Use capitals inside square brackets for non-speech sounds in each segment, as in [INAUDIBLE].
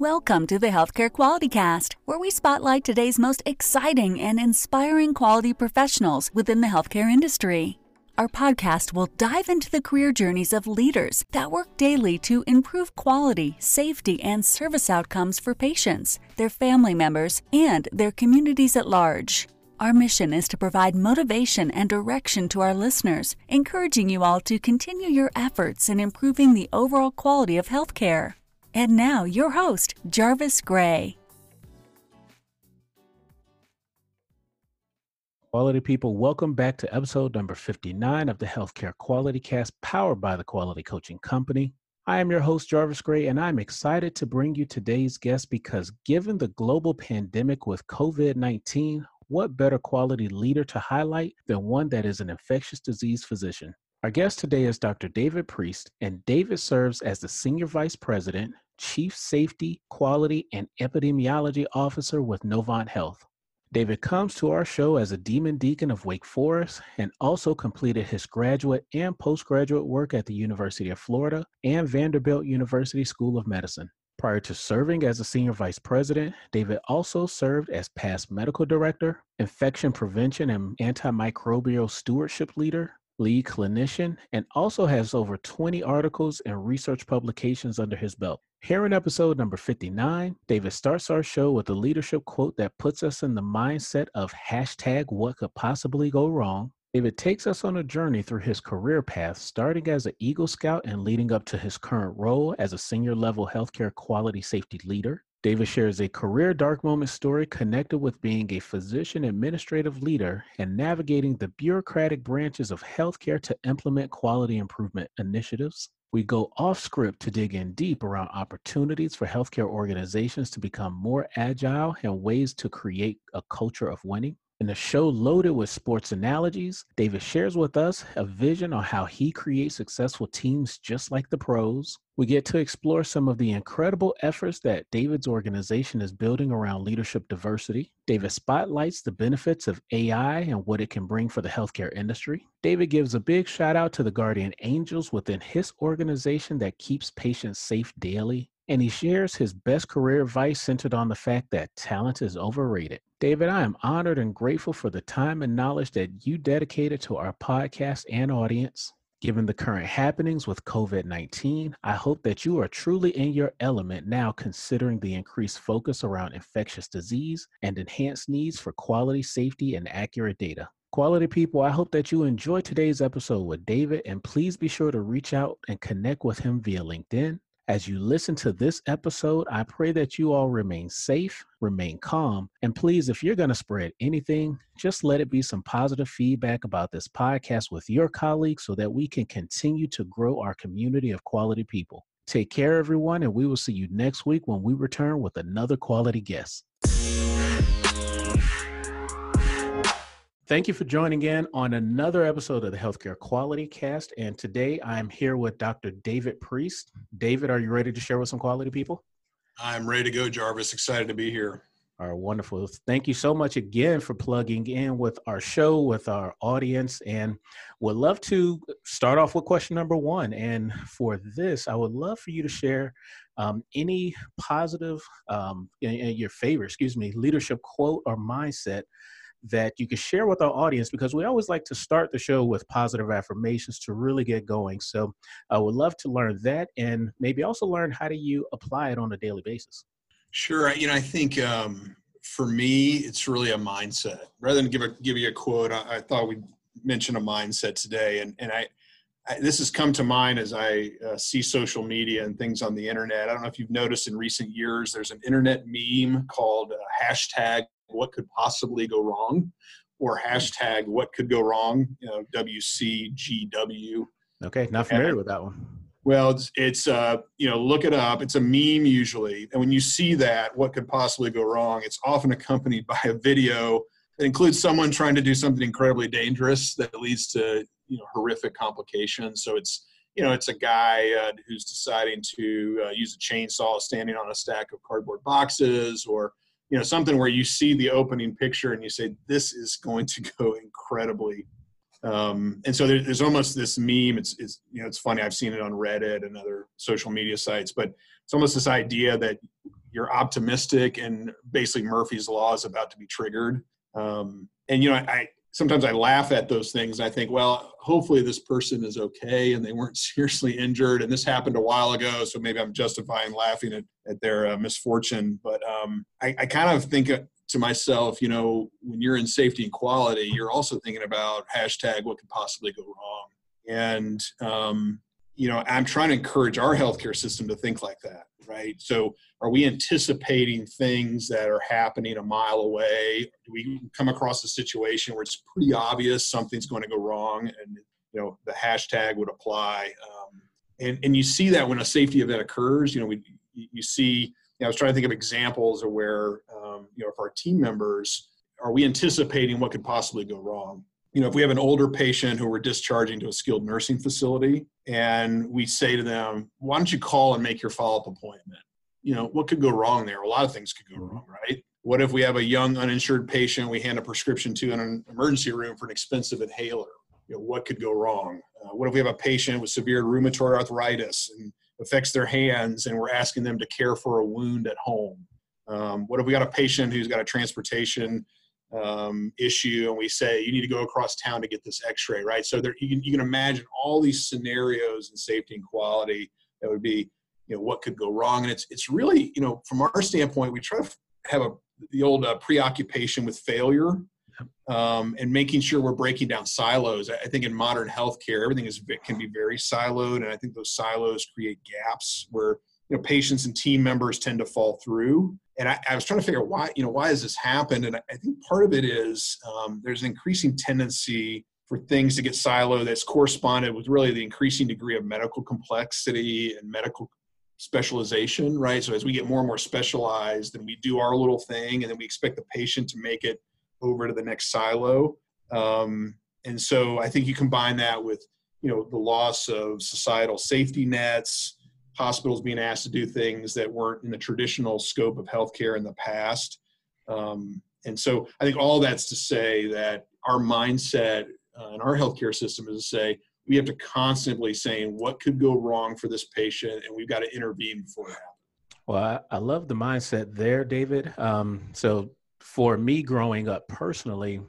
Welcome to the Healthcare Quality Cast, where we spotlight today's most exciting and inspiring quality professionals within the healthcare industry. Our podcast will dive into the career journeys of leaders that work daily to improve quality, safety, and service outcomes for patients, their family members, and their communities at large. Our mission is to provide motivation and direction to our listeners, encouraging you all to continue your efforts in improving the overall quality of healthcare. And now, your host, Jarvis Gray. Quality people, welcome back to episode number 59 of the Healthcare Quality Cast powered by the Quality Coaching Company. I am your host, Jarvis Gray, and I'm excited to bring you today's guest because given the global pandemic with COVID 19, what better quality leader to highlight than one that is an infectious disease physician? Our guest today is Dr. David Priest, and David serves as the Senior Vice President, Chief Safety, Quality, and Epidemiology Officer with Novant Health. David comes to our show as a Demon Deacon of Wake Forest and also completed his graduate and postgraduate work at the University of Florida and Vanderbilt University School of Medicine. Prior to serving as a senior vice president, David also served as past medical director, infection prevention and antimicrobial stewardship leader, lead clinician, and also has over 20 articles and research publications under his belt. Here in episode number 59, David starts our show with a leadership quote that puts us in the mindset of hashtag what could possibly go wrong. David takes us on a journey through his career path, starting as an Eagle Scout and leading up to his current role as a senior level healthcare quality safety leader. David shares a career dark moment story connected with being a physician administrative leader and navigating the bureaucratic branches of healthcare to implement quality improvement initiatives. We go off script to dig in deep around opportunities for healthcare organizations to become more agile and ways to create a culture of winning. In a show loaded with sports analogies, David shares with us a vision on how he creates successful teams just like the pros. We get to explore some of the incredible efforts that David's organization is building around leadership diversity. David spotlights the benefits of AI and what it can bring for the healthcare industry. David gives a big shout out to the guardian angels within his organization that keeps patients safe daily and he shares his best career advice centered on the fact that talent is overrated. David, I am honored and grateful for the time and knowledge that you dedicated to our podcast and audience. Given the current happenings with COVID 19, I hope that you are truly in your element now, considering the increased focus around infectious disease and enhanced needs for quality, safety, and accurate data. Quality people, I hope that you enjoy today's episode with David, and please be sure to reach out and connect with him via LinkedIn as you listen to this episode, I pray that you all remain safe, remain calm, and please, if you're going to spread anything, just let it be some positive feedback about this podcast with your colleagues so that we can continue to grow our community of quality people. Take care, everyone, and we will see you next week when we return with another quality guest. Thank you for joining in on another episode of the Healthcare Quality Cast. And today I'm here with Dr. David Priest. David, are you ready to share with some quality people? I'm ready to go, Jarvis. Excited to be here. All right, wonderful. Thank you so much again for plugging in with our show, with our audience, and would love to start off with question number one. And for this, I would love for you to share um, any positive, um, your favorite, excuse me, leadership quote or mindset that you can share with our audience because we always like to start the show with positive affirmations to really get going. So I would love to learn that and maybe also learn how do you apply it on a daily basis. Sure. You know, I think um, for me, it's really a mindset. Rather than give a give you a quote, I, I thought we'd mention a mindset today, and and I, I this has come to mind as I uh, see social media and things on the internet. I don't know if you've noticed in recent years, there's an internet meme called uh, hashtag what could possibly go wrong or hashtag what could go wrong, you know, WCGW. Okay, not familiar and, with that one. Well, it's, it's uh, you know, look it up. It's a meme usually. And when you see that, what could possibly go wrong, it's often accompanied [LAUGHS] by a video that includes someone trying to do something incredibly dangerous that leads to, you know, horrific complications. So it's, you know, it's a guy uh, who's deciding to uh, use a chainsaw standing on a stack of cardboard boxes or, you know something where you see the opening picture and you say this is going to [LAUGHS] go incredibly. Um, and so there, there's almost this meme. It's, it's you know it's funny. I've seen it on reddit and other social media sites but it's almost this idea that you're optimistic and basically Murphy's law is about to be triggered. Um, and you know, I sometimes I laugh at those things. I think, well, hopefully this person is okay and they weren't [LAUGHS] seriously injured. And this happened a while ago, so maybe I'm justifying laughing at, at their uh, misfortune. But um, I, I, kind of think to myself, you know, when you're in safety and quality, you're also thinking about hashtag what could possibly go wrong. And um, you know, I'm trying to encourage our healthcare system to think like that, right? So, are we anticipating things that are happening a mile away? Do we come across a situation where it's pretty obvious something's going to go wrong, and you know, the hashtag would apply? Um, and and you see that when a safety event occurs, you know, we you see. You know, I was trying to think of examples of where, um, you know, if our team members are we anticipating what could possibly go wrong? You know, if we have an older patient who we're discharging to a skilled nursing facility and we say to them, why don't you call and make your follow up appointment? You know, what could go wrong there? A lot of things could go wrong, right? What if we have a young uninsured patient we hand a prescription to in an emergency room for an expensive inhaler? You know, what could go wrong? Uh, what if we have a patient with severe rheumatoid arthritis and affects their hands and we're asking them to care for a wound at home? Um, what if we got a patient who's got a transportation um, issue and we say you need to go across town to get this x-ray right? So there you can, you can imagine all these scenarios in safety and quality that would be you know what could go wrong. And it's it's really you know from our standpoint we try to have a the old uh, preoccupation with failure um, and making sure we're breaking down silos. I think in modern healthcare everything is can be very siloed and i think those silos create gaps where you know patients and team members tend to fall through. And I, I, was trying to figure out why you know why has this happened? And i think part of it is um, there's an increasing tendency for things to get siloed that's corresponded with really the increasing degree of medical complexity and medical specialization right? So as we get more and more specialized and we do our little thing and then we expect the patient to make it over to the next silo. Um, and so i think you combine that with you know the loss of societal safety nets hospitals being asked to do things that weren't in the traditional scope of healthcare in the past. Um, and so I think all that's to say that our mindset uh, in our healthcare system is to say we have to constantly saying what could go wrong for this patient and we've got to intervene before happens. Well, I, I love the mindset there, David. Um, so for me growing up personally,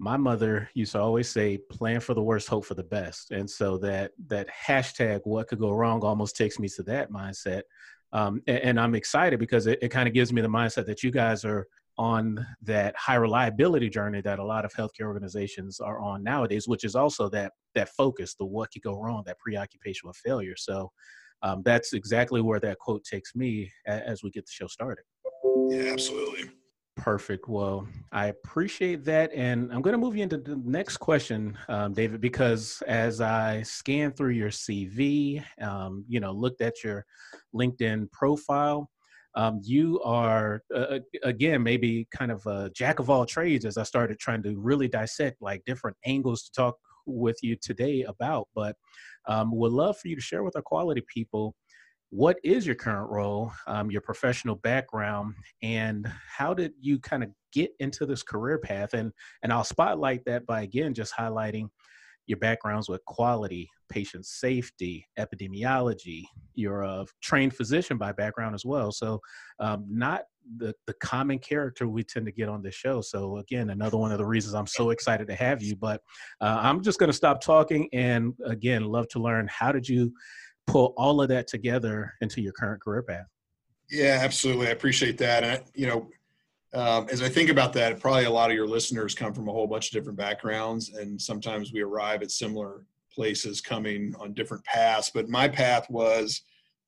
my mother used to always say plan for the worst hope for the best. And so that that hashtag what could go wrong almost takes me to that mindset. Um, and, and, i'm excited because it, it kind of gives me the mindset that you guys are on that high reliability journey that a lot of healthcare organizations are on nowadays which is also that that focus the what could go wrong that preoccupation with failure. So um, that's exactly where that quote takes me as we get the show started. Yeah absolutely Perfect. Well, I appreciate that. And I'm going to move you into the next question, um, David, because as I scanned through your CV, um, you know, looked at your LinkedIn profile, um, you are, uh, again, maybe kind of a jack of all trades as I started trying to really dissect like different angles to talk with you today about. But um, would love for you to share with our quality people what is your current role, um, your professional background, and how did you kind of get into this career path? And and I'll spotlight that by again just highlighting your backgrounds with quality, patient safety, epidemiology. You're a trained physician by background as well, so um, not the the common character we tend to get on this show. So again, another one of the reasons I'm so excited to have you. But uh, I'm just going to stop talking and again, love to learn how did you pull all of that together into your current career path. Yeah, absolutely. I appreciate that. And, you know, um, as I think about that, probably a lot of your listeners come from a whole bunch of different backgrounds, and sometimes we arrive at similar places coming on different paths. But my path was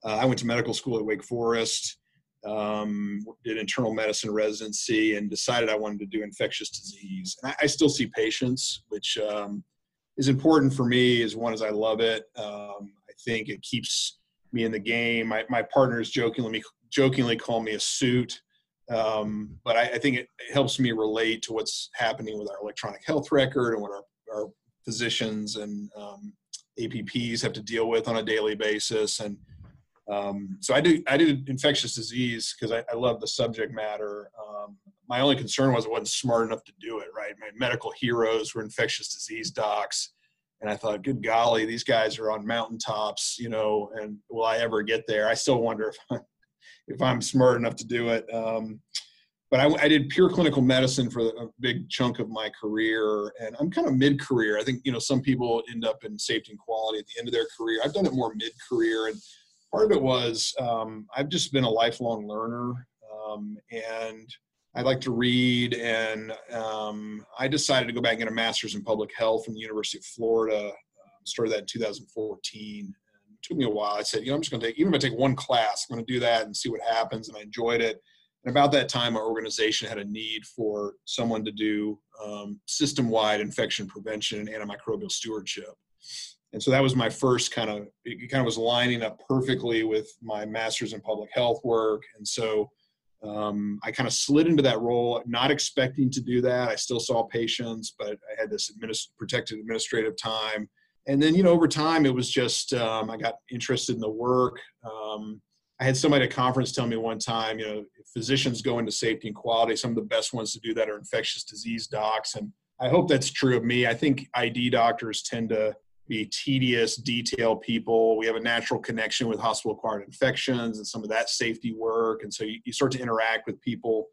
uh, I went to medical school at Wake Forest, um, did internal medicine residency, and decided I wanted to do infectious disease. And I, I still see patients, which um, is important for me. As one as I love it. Um, think it keeps me in the game. My, my partners jokingly jokingly call me a suit, um, but I, I think it, it, helps me relate to what's happening with our electronic health record and what our, our physicians and um, APPs have to deal with on a daily basis. And um, so I do I did infectious disease because I, I, love the subject matter. Um, my only concern was I wasn't smart enough to do it. Right, my medical heroes were infectious disease docs and I thought, good golly, these guys are on mountaintops, you know, and will I ever get there? I still wonder if if I'm smart enough to do it. Um, but I, I, did pure clinical medicine for a big chunk of my career, and I'm kind of mid-career. I think you know some people end up in safety and quality at the end of their career. I've done it more mid-career, and part of it was um, I've just been a lifelong learner, um, and I like to read, and um, I decided to go back and get a master's in public health from the University of Florida. Um, started that in 2014. And it took me a while. I said, you know, I'm just going to take, even if I take one class, I'm going to do that and see what happens. And I enjoyed it. And about that time, our organization had a need for someone to do um, system-wide infection prevention and antimicrobial stewardship. And so that was my first kind of, it kind of was lining up perfectly with my master's in public health work. And so um, I kind of slid into that role, not expecting to do that. I still saw patients, but I had this administ- protected administrative time. And then, you know, over time, it was just um, I got interested in the work. Um, I had somebody at a conference tell me one time, you know, physicians go into safety and quality. Some of the best ones to do that are infectious disease docs, and I hope that's true of me. I think ID doctors tend to be tedious, detail people. We have a natural connection with hospital acquired infections and some of that safety work. And so you, you start to interact with people,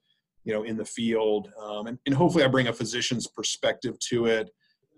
you know, in the field. Um, and, and, hopefully I bring a physician's perspective to it.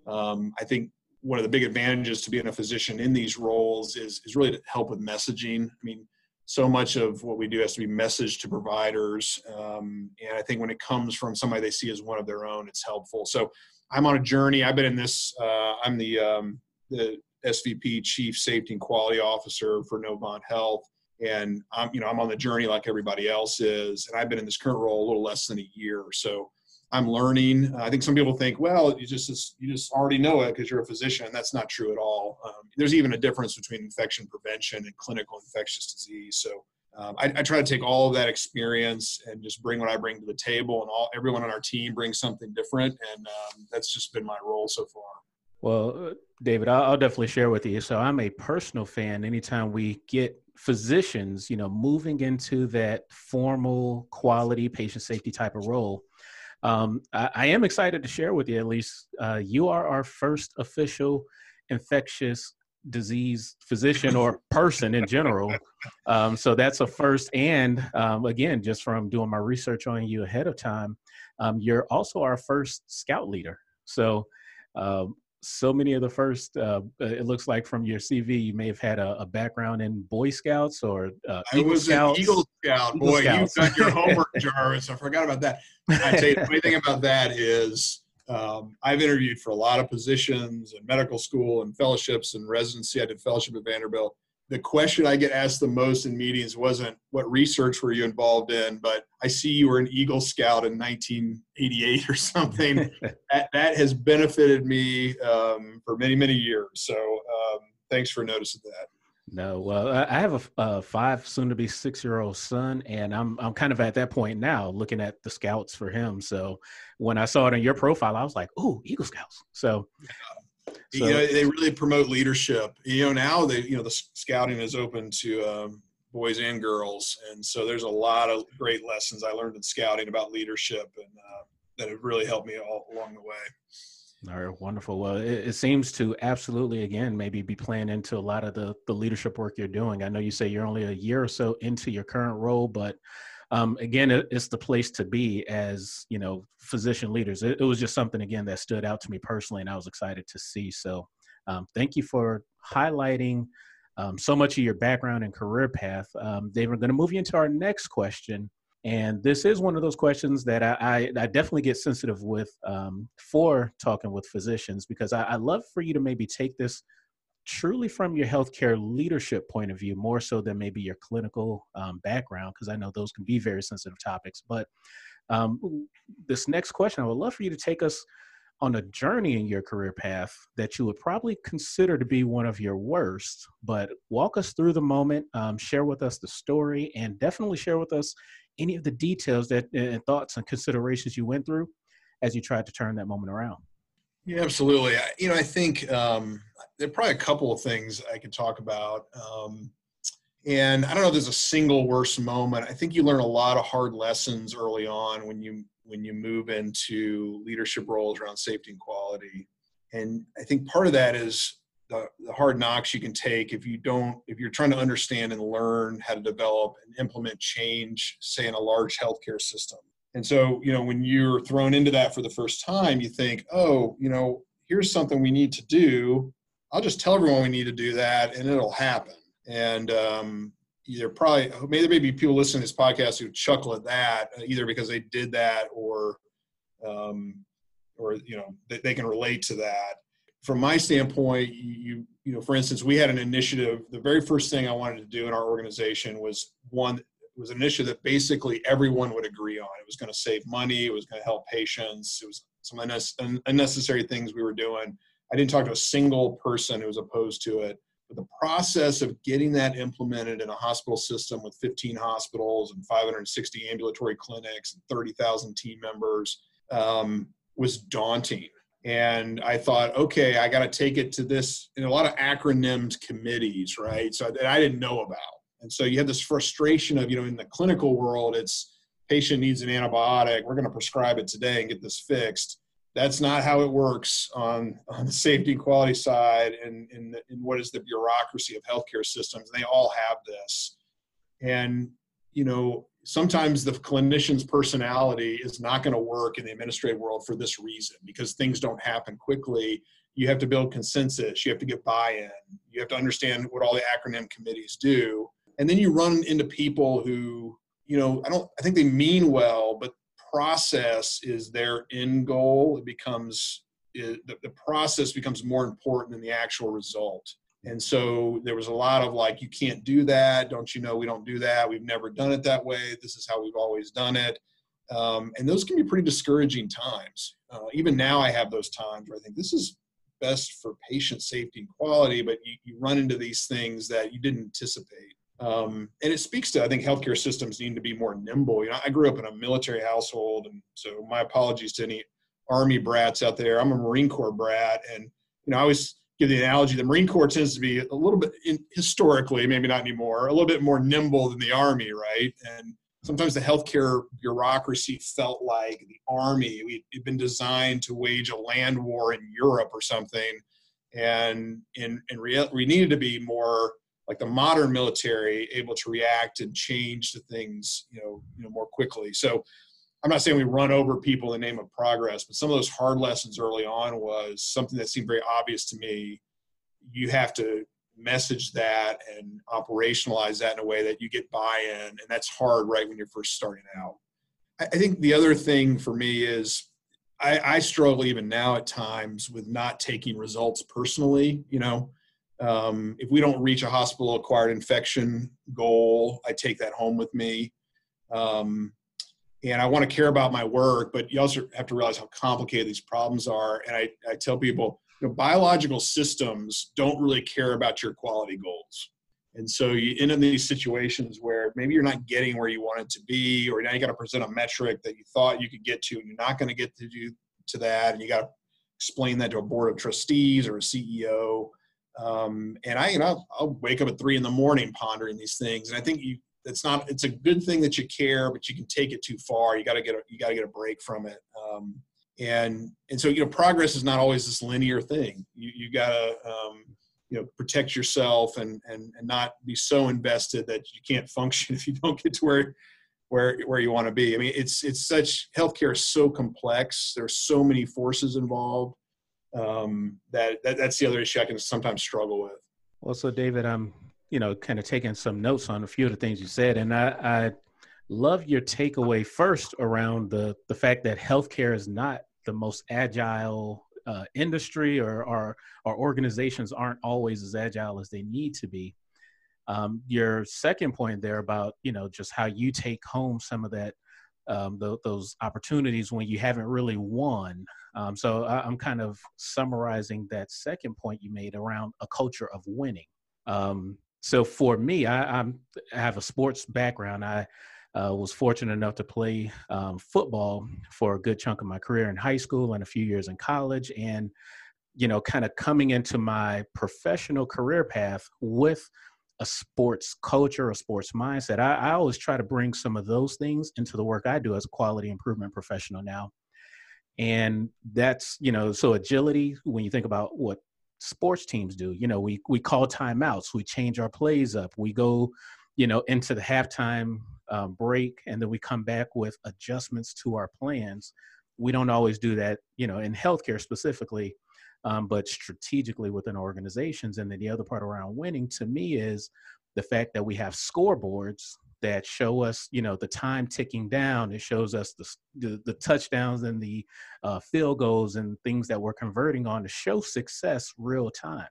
Um, I think one of the big advantages to being a physician in these roles is, is really to help with messaging. I mean, so much of what we do has to be messaged to providers. Um, and I think when it comes from somebody they see as one of their own, it's helpful. So I'm on a journey. I've been in this, uh, I'm the, um, the SVP, Chief Safety and Quality Officer for Novant Health, and I'm you know I'm on the journey like everybody else is, and I've been in this current role a little less than a year, so I'm learning. I think some people think, well, you just you just already know it because you're a physician. That's not true at all. Um, there's even a difference between infection prevention and clinical infectious disease. So um, I, I, try to take all of that experience and just bring what I bring to the table, and all everyone on our team brings something different, and um, that's just been my role so far. Well, David, I'll, I'll, definitely share with you. So I'm a personal fan. Anytime we get physicians, you know, moving into that formal quality patient safety type of role, um, I, I, am excited to share with you at least. Uh, you are our first official infectious disease physician or [LAUGHS] person in general. Um, so that's a first. And um, again, just from doing my research on you ahead of time, um, you're also our first scout leader. So um, so many of the first uh, uh, it looks like from your cv you may have had a, a background in boy scouts or uh, i was scouts. an eagle scout eagle boy scouts. you got your homework jarvis i forgot about that i tell you the funny thing about that is um, i've interviewed for a lot of positions in medical school and fellowships and residency i did fellowship at vanderbilt the question I get asked the most in meetings wasn't what research were you involved in, but I see you were an Eagle Scout in 1988 or something. [LAUGHS] that, that, has benefited me um, for many, many years. So um, thanks for noticing that. No, well, I have a, a five, soon to be six year old son, and I'm I'm kind of at that point now, looking at the scouts for him. So when I saw it on your profile, I was like, "Oh, Eagle Scouts!" So so, you know, they really promote leadership. You know, now they, you know, the scouting is open to um, boys and girls, and so there's a lot of great lessons I learned in scouting about leadership, and uh, that have really helped me all along the way. All right, wonderful. Well, it, it, seems to absolutely, again, maybe be playing into a lot of the the leadership work you're doing. I know you say you're only a year or so into your current role, but um, again, it, it's the place to be as you know physician leaders. It, it, was just something again that stood out to me personally, and I was excited to see. So, um, thank you for highlighting um, so much of your background and career path. Um, Dave, we're going to move you into our next question. And this is one of those questions that I, I, I definitely get sensitive with um, for talking with physicians because I, I love for you to maybe take this truly from your healthcare leadership point of view, more so than maybe your clinical um, background, because I know those can be very sensitive topics. But um, this next question, I would love for you to take us on a journey in your career path that you would probably consider to be one of your worst, but walk us through the moment, um, share with us the story, and definitely share with us any of the details that and thoughts and considerations you went through as you tried to turn that moment around. Yeah, absolutely. I, you know, I think um, there are probably a couple of things I could talk about. Um, and I don't know if there's a single worst moment. I think you learn a lot of hard lessons early on when you when you move into leadership roles around safety and quality. And I think part of that is the, the hard knocks you can take if you don't if you're trying to understand and learn how to develop and implement change say in a large healthcare system and so you know when you're thrown into that for the first time you think oh you know here's something we need to do. I'll just tell everyone we need to do that and it'll happen. And um, either probably maybe there may be people listening to this podcast who chuckle at that uh, either because they did that or um, or you know they, they can relate to that. From my standpoint, you you know, for instance, we had an initiative. The very first thing I wanted to do in our organization was one was an initiative that basically everyone would agree on. It was going to save money. It was going to help patients. It was some unnecessary things we were doing. I didn't talk to a single person who was opposed to it. But the process of getting that implemented in a hospital system with 15 hospitals and 560 ambulatory clinics and 30,000 team members um, was daunting and I thought, okay, I got to take it to this in a lot of acronymed committees, right? So that I didn't know about. And so you have this frustration of, you know, in the clinical world, it's patient needs an antibiotic. We're going to prescribe it today and get this fixed. That's not how it works on, on the safety and quality side and in, in what is the bureaucracy of healthcare systems. They all have this. And, you know, sometimes the clinician's personality is not going to work in the administrative world for this reason because things don't happen quickly you have to build consensus you have to get buy-in you have to understand what all the acronym committees do and then you run into people who you know i don't i think they mean well but process is their end goal it becomes it, the, the process becomes more important than the actual result and so there was a lot of like, you can't do that. Don't you know we don't do that? We've never done it that way. This is how we've always done it. Um, and those can be pretty discouraging times. Uh, even now, I have those times where I think this is best for patient safety and quality, but you, you run into these things that you didn't anticipate. Um, and it speaks to I think healthcare systems need to be more nimble. You know, I grew up in a military household, and so my apologies to any Army brats out there. I'm a Marine Corps brat, and you know, I always give the analogy the marine corps tends to be a little bit in, historically maybe not anymore a little bit more nimble than the army right and sometimes the healthcare bureaucracy felt like the army we had been designed to wage a land war in europe or something and in, in real, we needed to be more like the modern military able to react and change to things you know you know more quickly so I'm not saying we run over people in the name of progress, but some of those hard lessons early on was something that seemed very obvious to me. You have to message that and operationalize that in a way that you get buy-in, and that's hard right when you're first starting out. I think the other thing for me is I, I struggle even now at times with not taking results personally. You know, um, if we don't reach a hospital-acquired infection goal, I take that home with me. Um, and I want to care about my work, but you also have to realize how complicated these problems are. And I, I tell people, you know, biological systems don't really care about your quality goals. And so you end in these situations where maybe you're not getting where you want it to be, or now you got to present a metric that you thought you could get to, and you're not going to get to do to that, and you got to explain that to a board of trustees or a CEO. Um, and I, you know, I'll wake up at three in the morning pondering these things, and I think you it's not it's a good thing that you care but you can take it too far. You got to get a you got to get a break from it. Um, and and so you know progress is not always this linear thing. You you got to um, you know protect yourself and and and not be so invested that you can't function [LAUGHS] if you don't get to where where where you want to be. I mean it's it's such healthcare is so complex. There's so many forces involved um, that, that that's the other issue i can sometimes struggle with well so david i'm you know, kind of taking some notes on a few of the things you said, and I, I love your takeaway first around the the fact that healthcare is not the most agile uh, industry, or, or our organizations aren't always as agile as they need to be. Um, your second point there about you know just how you take home some of that um, those opportunities when you haven't really won. Um, so I, am kind of summarizing that second point you made around a culture of winning. Um, so for me, I, I have a sports background. I uh, was fortunate enough to play um, football for a good chunk of my career in high school and a few years in college. And, you know, kind of coming into my professional career path with a sports culture, a sports mindset, I, I always try to bring some of those things into the work I do as a quality improvement professional now. And that's, you know, so agility, when you think about what sports teams do. You know, we we call timeouts, we change our plays up, we go, you know, into the halftime um, break, and then we come back with adjustments to our plans. We don't always do that, you know, in healthcare specifically, um, but strategically within organizations. And then the other part around winning to me is the fact that we have scoreboards that show us, you know, the time ticking down. It shows us the the, the touchdowns and the uh, field goals and things that we're converting on to show success real time.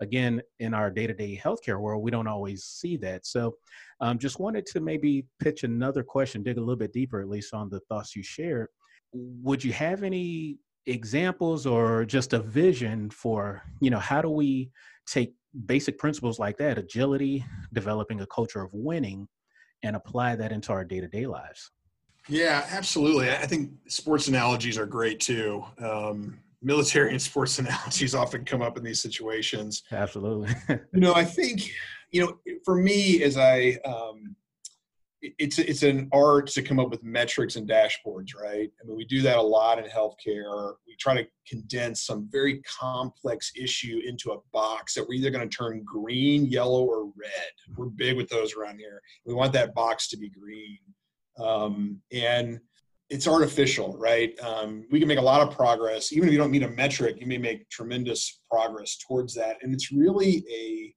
Again, in our day-to-day healthcare world, we don't always see that. So, um, just wanted to maybe pitch another question, dig a little bit deeper, at least on the thoughts you shared. Would you have any examples or just a vision for, you know, how do we take basic principles like that, agility, developing a culture of winning, and apply that into our day to day lives. Yeah, absolutely. I think sports analogies are great too. Um, military and sports [LAUGHS] analogies often come up in these situations. Absolutely. [LAUGHS] you know, I think, you know, for me, as I, um, it's it's an art to come up with metrics and dashboards, right? I mean, we do that a lot in healthcare. We try to condense some very complex issue into a box that we're either going to turn green, yellow, or red. We're big with those around here. We want that box to be green, um, and it's artificial, right? Um, we can make a lot of progress, even if you don't meet a metric. You may make tremendous progress towards that, and it's really a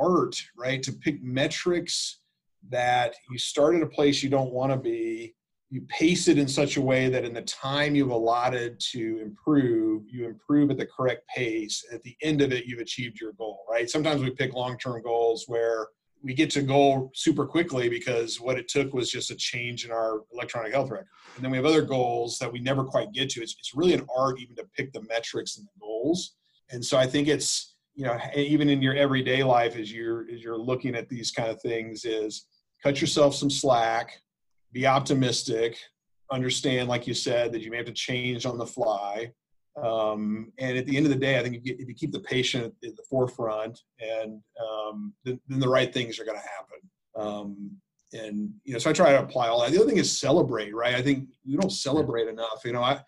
art, right? To pick metrics that you start at a place you don't want to be you pace it in such a way that in the time you've allotted to improve you improve at the correct pace at the end of it you've achieved your goal right? Sometimes we pick long-term goals where we get to goal super quickly because what it took was just a change in our electronic health record. And then we have other goals that we never quite get to. It's, it's really an art even to pick the metrics and the goals. And so i think it's you know even in your everyday life as you're as you're looking at these kind of things is cut yourself some slack, be optimistic, understand, like you said, that you may have to change on the fly. Um, and at the end of the day, I think if you, if you keep the patient at the forefront, and um, then, then, the right things are going to happen. Um, and you know, so I try to apply all that. The other thing is celebrate, right? I think we don't celebrate enough. You know, I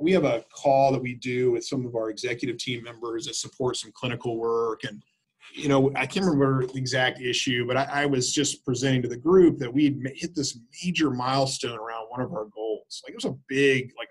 we have a call that we do with some of our executive team members that support some clinical work and you know, I can't remember the exact issue, but I, I was just presenting to the group that we hit this major milestone around one of our goals. Like it was a big, like,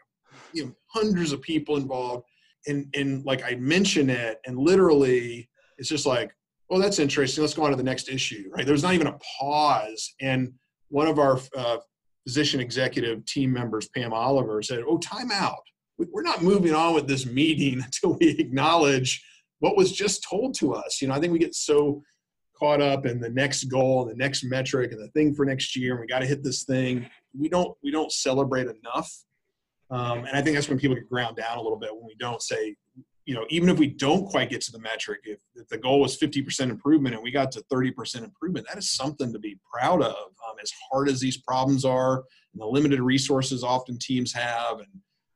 you know, hundreds of people involved. And, and like I mention it, and literally it's just like, oh, that's interesting. Let's go on to the next issue, right? There's not even a pause. And one of our uh, physician executive team members, Pam Oliver, said, oh, time out. We're not moving on with this meeting [LAUGHS] until we acknowledge what was just told to us. You know, I think we get so caught up in the next goal, the next metric, and the thing for next year, and we got to hit this thing. We don't we don't celebrate enough, um, and I think that's when people get ground down a little bit when we don't say, you know, even if we don't quite get to the metric, if, if the goal was 50% improvement and we got to 30% improvement, that is something to be proud of. Um, as hard as these problems are, and the limited resources often teams have, and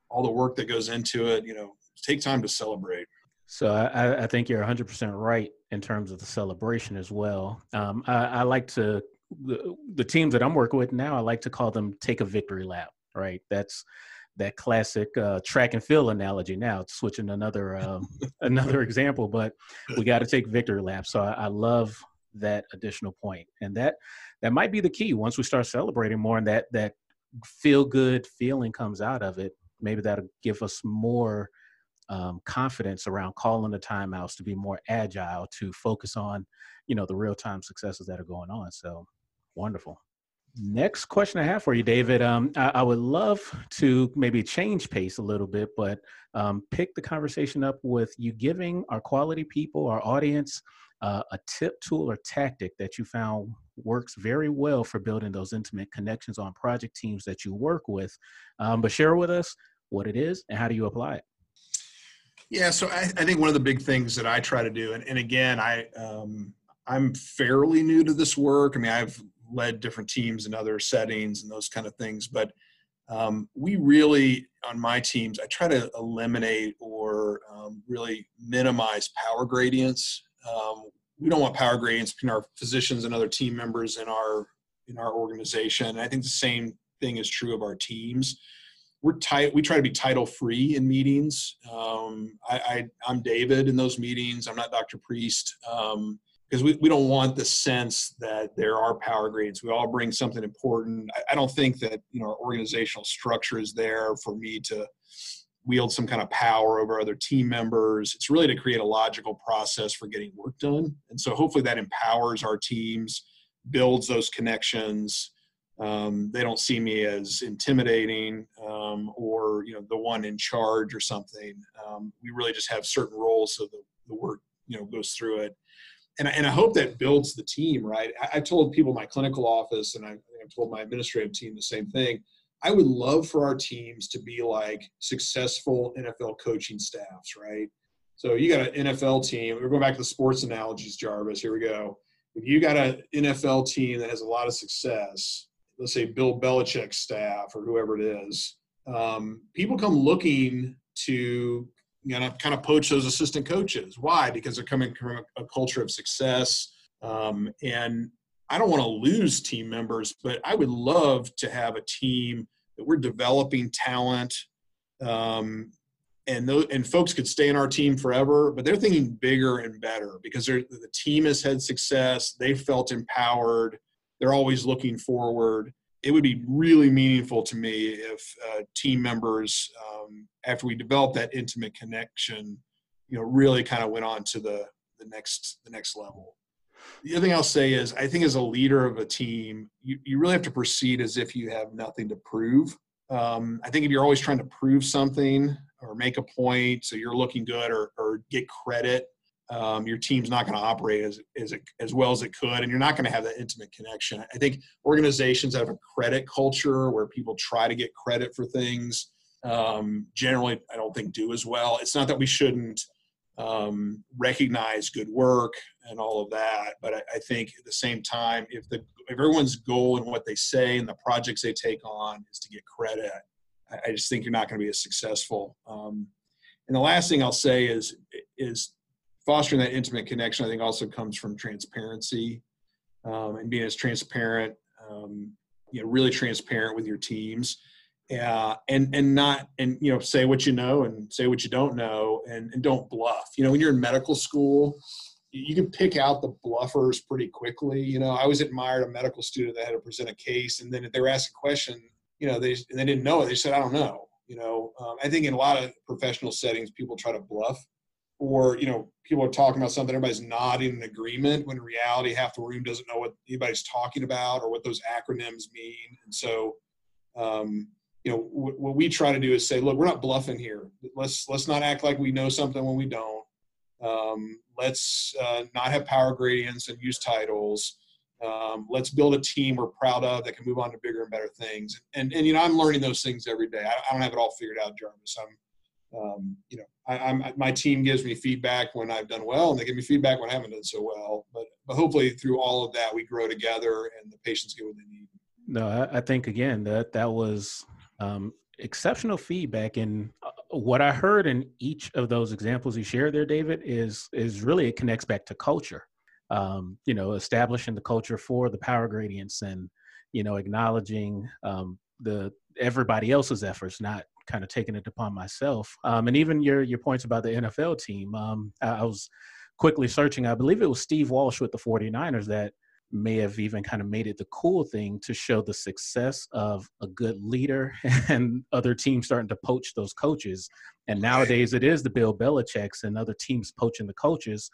all the work that goes into it, you know, take time to celebrate. So I, I, think you're 100% right in terms of the celebration as well. Um, I, I, like to the, the, teams that I'm working with now. I like to call them take a victory lap. Right. That's that classic uh, track and field analogy. Now switching another um, [LAUGHS] another example, but we got to take victory laps. So I, I love that additional point, and that that might be the key. Once we start celebrating more, and that that feel good feeling comes out of it, maybe that'll give us more um, confidence around calling the timeouts to be more agile to focus on you know the real time successes that are going on. So wonderful. Next question i have for you david um, I, I, would love to maybe change pace a little bit but um, pick the conversation up with you giving our quality people our audience uh, a tip tool or tactic that you found works very well for building those intimate connections on project teams that you work with um, but share with us what it is and how do you apply it yeah, so I, I, think one of the big things that I try to do, and, and again, I um, I'm fairly new to this work. I mean, I've led different teams in other settings and those kind of things, but um, we really on my teams, I try to eliminate or um, really minimize power gradients. We don't want power gradients between our physicians and other team members in our in our organization. And I think the same thing is true of our teams we're tight. We try to be title free in meetings. Um, I, I, am David in those meetings. I'm not Dr. Priest because um, we, we don't want the sense that there are power grades. We all bring something important. I, I don't think that you know our organizational structure is there for me to wield some kind of power over other team members. It's really to create a logical process for getting work done. And so hopefully that empowers our teams, builds those connections. Um, they don't see me as intimidating um, or you know the one in charge or something. Um, we really just have certain roles so the, the work you know goes through it. And, and I hope that builds the team, right? I, I told people my clinical office, and I, I told my administrative team the same thing I would love for our teams to be like successful NFL coaching staffs, right? So you got an NFL team. We're going back to the sports analogies, Jarvis. Here we go. If you got an NFL team that has a lot of success, let's say Bill Belichick staff or whoever it is, um, people come looking to you know kind of poach those assistant coaches. Why? Because they're coming from a culture of success. Um, and I don't want to lose team members, but I would love to have a team that we're developing talent, um, and those, and folks could stay in our team forever. But they're thinking bigger and better because the team has had success. They felt empowered. They're always looking forward. It would be really meaningful to me if uh, team members, um, after we develop that intimate connection, you know, really kind of went on to the the next the next level the other thing I'll say is I think as a leader of a team, you, you really have to proceed as if you have nothing to prove. Um, I think if you're always trying to prove something or make a point, so you're looking good or, or get credit, um, your team's not going to operate as, as, as well as it could, and you're not going to have that intimate connection. I think organizations that have a credit culture where people try to get credit for things um, generally, I don't think do as well. It's not that we shouldn't um, recognize good work and all of that. But I, I, think at the same time, if the if everyone's goal and what they say and the projects they take on is to get credit, I, I just think you're not going to be as successful. Um, and the last thing I'll say is is fostering that intimate connection. I think also comes from transparency um, and being as transparent, um, you know, really transparent with your teams uh, and and not and you know say what you know and say what you don't know and, and don't bluff you know when you're in medical school you can pick out the bluffers pretty quickly you know. I always admired a medical student that had to present a case and then they were asked a question you know they, they didn't know it they said i don't know you know. Um, i think in a lot of professional settings people try to bluff or you know people are talking about something everybody's nodding in agreement when in reality half the room doesn't know what anybody's talking about or what those acronyms mean. And so um, you know what we try to do is say look we're not bluffing here. Let's let's not act like we know something when we don't. Um, let's uh, not have power gradients and use titles. Um, let's build a team we're proud of that can move on to bigger and better things. And and you know i'm learning those things every day. I, I don't have it all figured out jarvis. I'm um, you know I, am my team gives me feedback when i've done well and they give me feedback when i haven't done so well. But but hopefully through all of that we grow together and the patients get what they need. No I, I think again that that was um, exceptional feedback and uh, what i heard in each of those examples you shared there david is is really it connects back to culture. Um, you know establishing the culture for the power gradients and you know acknowledging um, the everybody else's efforts not kind of taking it upon myself. Um, and even your your points about the nfl team um, I, I was quickly searching i believe it was steve walsh with the 49ers that may have even kind of made it the cool thing to show the success of a good leader [LAUGHS] and other teams starting to poach those coaches. And nowadays it is the Bill Belichick's and other teams poaching the coaches.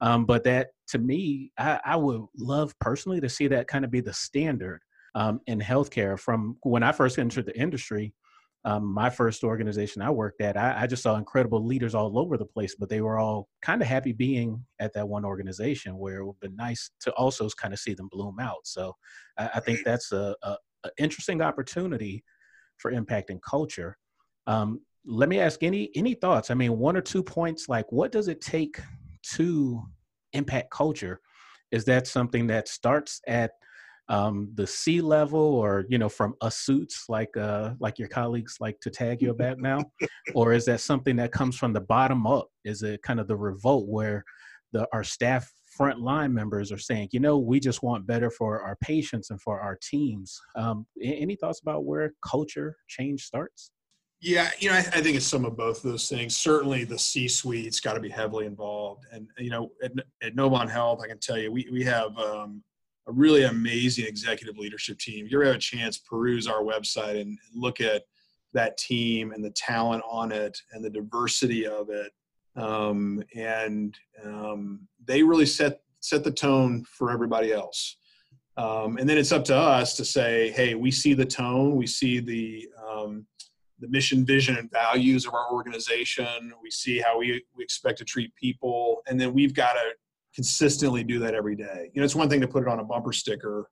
Um, but that to me, I, I, would love personally to see that kind of be the standard um, in healthcare from when I first entered the industry um, my first organization I worked at, I, I, just saw incredible leaders all over the place, but they were all kind of happy being at that one organization where it would be nice to also kind of see them bloom out. So I, I think that's a, a, a, interesting opportunity for impacting culture. Um, let me ask any any thoughts. I mean, one or two points. Like, what does it take to impact culture? Is that something that starts at um, the C level or you know from us suits like uh, like your colleagues like to tag you about now, or is that something that comes from the bottom up? Is it kind of the revolt where the our staff frontline members are saying, you know, we just want better for our patients and for our teams. Um, any thoughts about where culture change starts? Yeah, you know, I, I, think it's some of both those things. Certainly, the C-suite's got to be heavily involved, and you know, at, at Novant Health, I can tell you, we we have um, a really amazing executive leadership team. If you ever have a chance, peruse our website and look at that team and the talent on it and the diversity of it, um, and um, they really set set the tone for everybody else. Um, and then it's up to us to say, hey, we see the tone, we see the um, the mission, vision, and values of our organization. We see how we, we expect to treat people, and then we've got to consistently do that every day. You know, it's one thing to put it on a bumper sticker.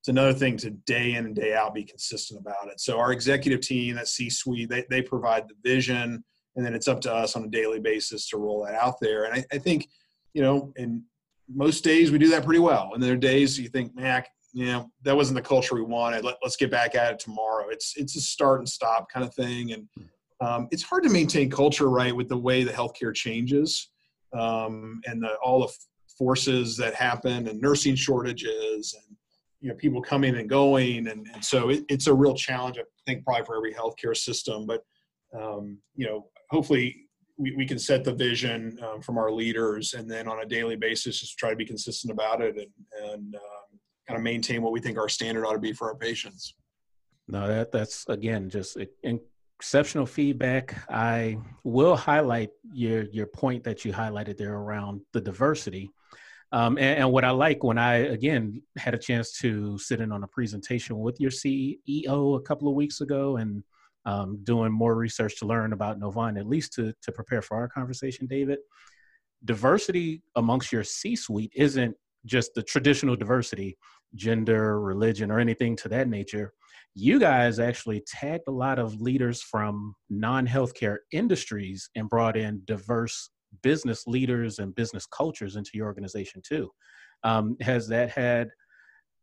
It's another thing to day in and day out be consistent about it. So our executive team, that C-suite, they, they provide the vision, and then it's up to us on a daily basis to roll that out there. And I, I think, you know, in most days we do that pretty well. And there are days you think, Mac, you know that wasn't the culture we wanted Let, us get back at it tomorrow it's it's a start and stop kind of thing and um, it's hard to maintain culture right with the way the healthcare changes um, and the, all the forces that happen and nursing shortages and you know people coming and going and, and so it, it's a real challenge i think probably for every healthcare system but um, you know hopefully we, we can set the vision um, from our leaders and then on a daily basis just try to be consistent about it and, and um, kind of maintain what we think our standard ought to be for our patients. No, that that's again just exceptional feedback. I will highlight your your point that you highlighted there around the diversity. Um, and, and, what I like when I again had a chance to sit in on a presentation with your CEO a couple of weeks ago and um, doing more research to learn about Novant, at least to to prepare for our conversation, David. Diversity amongst your C-suite isn't just the traditional diversity gender, religion, or anything to that nature. You guys actually tagged a lot of leaders from non healthcare industries and brought in diverse business leaders and business cultures into your organization too. Um, has that had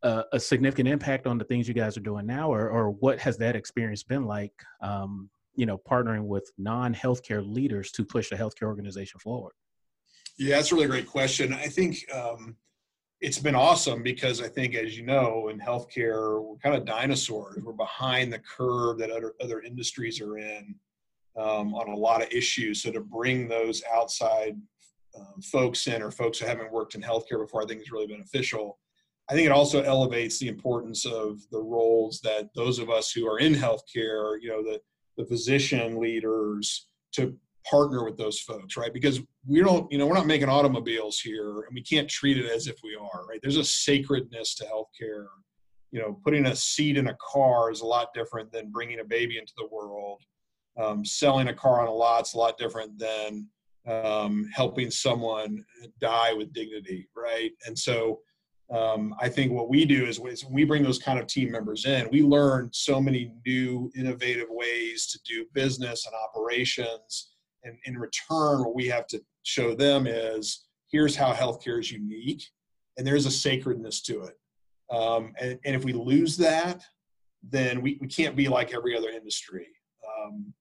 a, a, significant impact on the things you guys are doing now, or, or what has that experience been like? Um, you know, partnering with non-healthcare leaders to push the healthcare organization forward. Yeah, that's a really great question. I think um, it's been awesome because I think, as you know, in healthcare, we're kind of dinosaurs. We're behind the curve that other other industries are in um, on a lot of issues. So to bring those outside um, folks in or folks who haven't worked in healthcare before, I think is really beneficial. I think it also elevates the importance of the roles that those of us who are in healthcare, you know, the the physician leaders, to partner with those folks, right? Because we don't, you know, we're not making automobiles here and we can't treat it as if we are, right? There's a sacredness to healthcare. You know, putting a seat in a car is a lot different than bringing a baby into the world. Um, selling a car on a lot's a lot different than um, helping someone die with dignity, right? And so um, I think what we do is, is we bring those kind of team members in, we learn so many new, innovative ways to do business and operations and in return, what we have to show them is here's how healthcare is unique, and there's a sacredness to it. Um, and, and, if we lose that, then we, we can't be like every other industry. Um,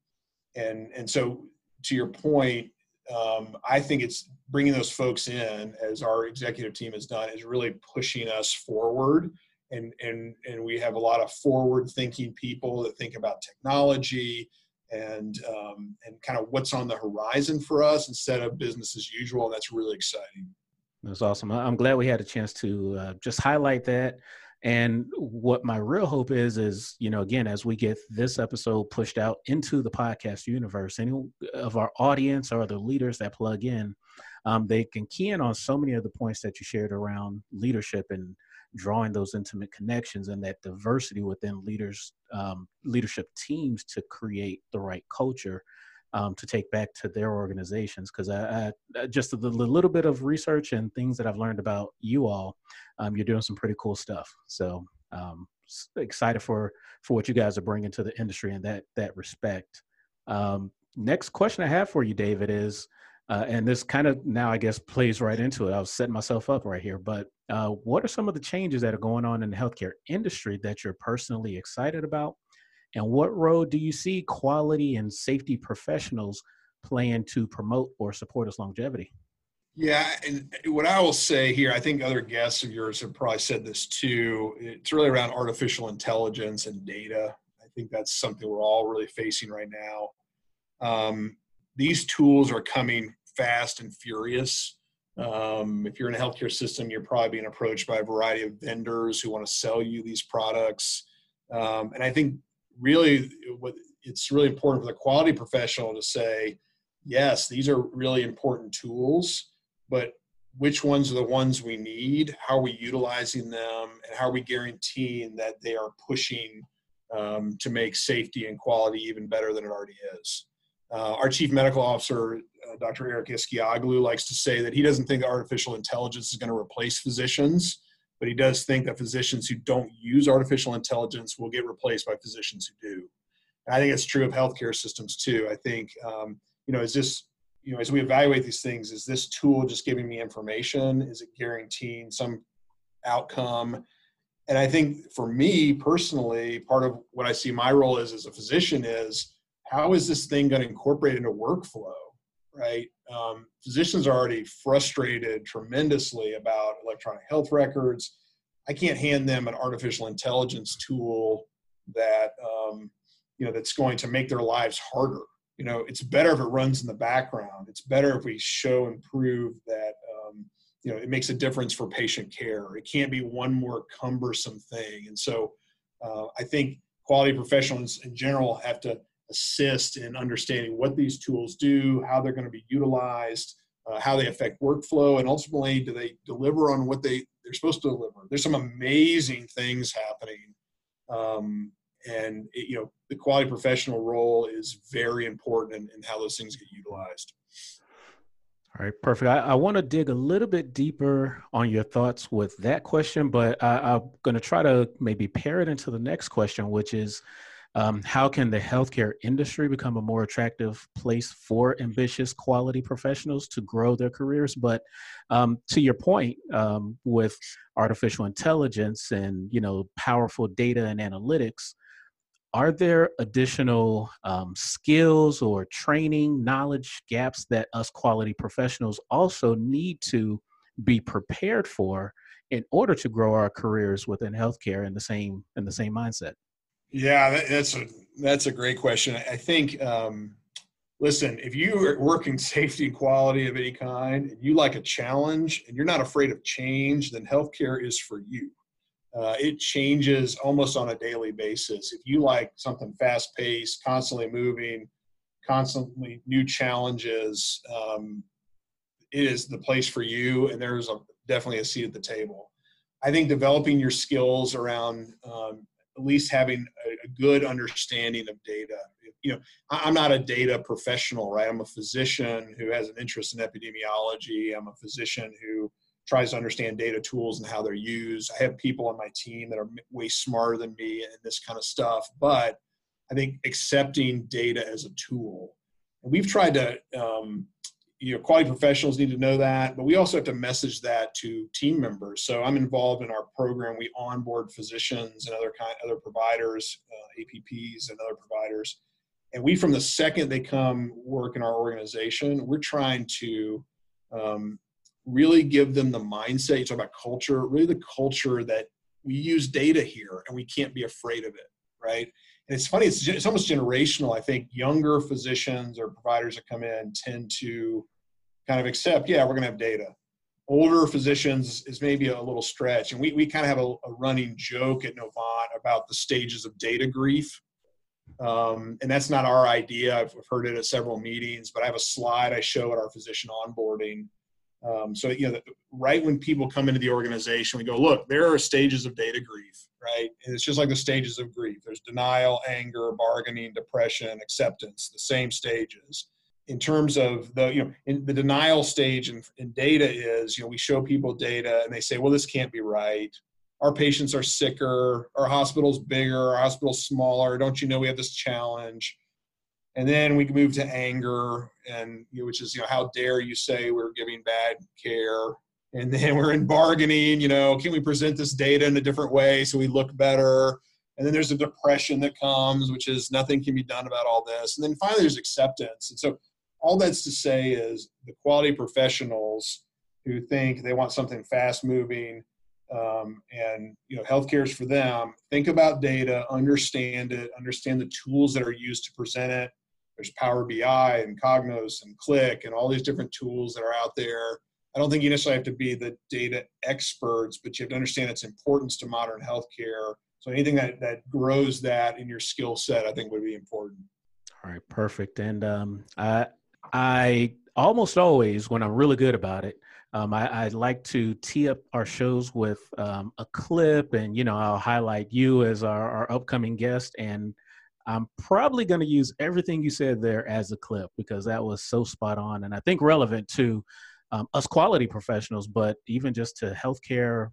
and and so to your point, um, I think it's bringing those folks in as our executive team has done is really pushing us forward. And, and, and we have a lot of forward thinking people that think about technology, and um, and kind of what's on the horizon for us instead of business as usual. And that's really exciting. That's awesome. I'm glad we had a chance to uh, just highlight that. And what my real hope is, is, you know, again, as we get this episode pushed out into the podcast universe, any of our audience or the leaders that plug in, um, they can key in on so many of the points that you shared around leadership and drawing those intimate connections and that diversity within leaders um, leadership teams to create the right culture um, to take back to their organizations because I, I, just a little, little, bit of research and things that i've learned about you all um, you're doing some pretty cool stuff so um, excited for for what you guys are bringing to the industry in that that respect um, next question i have for you david is uh, and this kind of now, I guess, plays right into it. I was setting myself up right here. But uh, what are some of the changes that are going on in the healthcare industry that you're personally excited about? And what role do you see quality and safety professionals playing to promote or support its longevity? Yeah, and what I will say here, I think other guests of yours have probably said this too. It's really around artificial intelligence and data. I think that's something we're all really facing right now. Um, these tools are coming fast and furious. Um, if you're in a healthcare system, you're probably being approached by a variety of vendors who want to sell you these products. Um, and I think really what it's really important for the quality professional to say, yes, these are really important tools, but which ones are the ones we need? How are we utilizing them? And how are we guaranteeing that they are pushing um, to make safety and quality even better than it already is? Uh, our chief medical officer, uh, Dr. Eric Eskioglu, likes to say that he doesn't think artificial intelligence is going to replace physicians, but he does think that physicians who don't use artificial intelligence will get replaced by physicians who do. And I think it's true of healthcare systems too. I think, um, you know, is this, you know, as we evaluate these things, is this tool just giving me information? Is it guaranteeing some outcome? And I think for me personally, part of what I see my role is as a physician is how is this thing going to incorporate into workflow? Right? Um, physicians are already frustrated tremendously about electronic health records. I can't hand them an artificial intelligence tool that um, you know that's going to make their lives harder you know it's better if it runs in the background it's better if we show and prove that um, you know it makes a difference for patient care it can't be one more cumbersome thing and so uh, i think quality professionals in general have to assist in understanding what these tools do how they're going to be utilized uh, how they affect workflow and ultimately do they deliver on what they they're supposed to deliver there's some amazing things happening um, and it, you know the quality professional role is very important in, in how those things get utilized all right, perfect. I, I want to dig a little bit deeper on your thoughts with that question, but I, am going to try to maybe pair it into the next question, which is um, how can the healthcare industry become a more attractive place for ambitious quality professionals to grow their careers? But um, to your point, um, with artificial intelligence and you know powerful data and analytics, are there additional um, skills or training knowledge gaps that us quality professionals also need to be prepared for in order to grow our careers within healthcare in the same in the same mindset yeah that's a that's a great question i think um, listen if you are working [LAUGHS] safety and quality of any kind and you like a challenge and you're not afraid of change then healthcare is for you uh, it changes almost on a daily basis. If you like something fast paced, constantly moving, constantly new challenges, um, it is the place for you, and there's a, definitely a seat at the table. I think developing your skills around um, at least having a, good understanding of data. You know, I'm not a data professional, right? I'm a physician who has an interest in epidemiology. I'm a physician who tries to understand data tools and how they're used. I have people on my team that are way smarter than me in this kind of stuff, but I think accepting data as a tool. And we've tried to, um, you know, quality professionals need to know that, but we also have to message that to team members. So I'm involved in our program. We onboard physicians and other kind, other providers, uh, APPs and other providers. And we, from the second they come work in our organization, we're trying to um, really give them the mindset. You talk about culture, really the culture that we use data here and we can't be afraid of it, right? And it's funny, it's, it's almost generational. I think younger physicians or providers that come in tend to kind of accept, yeah, we're going to have data. Older physicians is maybe a little stretch. And we, we kind of have a, a running joke at Novant about the stages of data grief. Um, and that's not our idea. I've heard it at several meetings, but I have a slide I show at our physician onboarding um, so, you know, right when people come into the organization, we go, look, there are stages of data grief, right? And it's just like the stages of grief. There's denial, anger, bargaining, depression, acceptance, the same stages. In terms of the, you know, in the denial stage in, in data is, you know, we show people data and they say, well, this can't be right. Our patients are sicker, our hospital's bigger, our hospital's smaller. Don't you know we have this challenge? and then we move to anger and you know, which is you know how dare you say we're giving bad care and then [LAUGHS] we're in bargaining you know can we present this data in a different way so we look better and then there's a depression that comes which is nothing can be done about all this and then finally there's acceptance and so all that's to say is the quality professionals who think they want something fast moving um, and you know healthcare is for them think about data understand it understand the tools that are used to present it. There's power bi and cognos and Qlik and all these different tools that are out there. I don't think you necessarily have to be the data experts but you have to understand its importance to modern healthcare. So anything that, that grows that in your skill set i think would be important. All right perfect. And um, i i almost always when i'm really good about it um, I, I, like to tee up our shows with um, a clip, and you know, I'll highlight you as our, our upcoming guest. And I'm probably going to use everything you said there as a clip because that was so spot on, and I think relevant to um, us quality professionals, but even just to healthcare,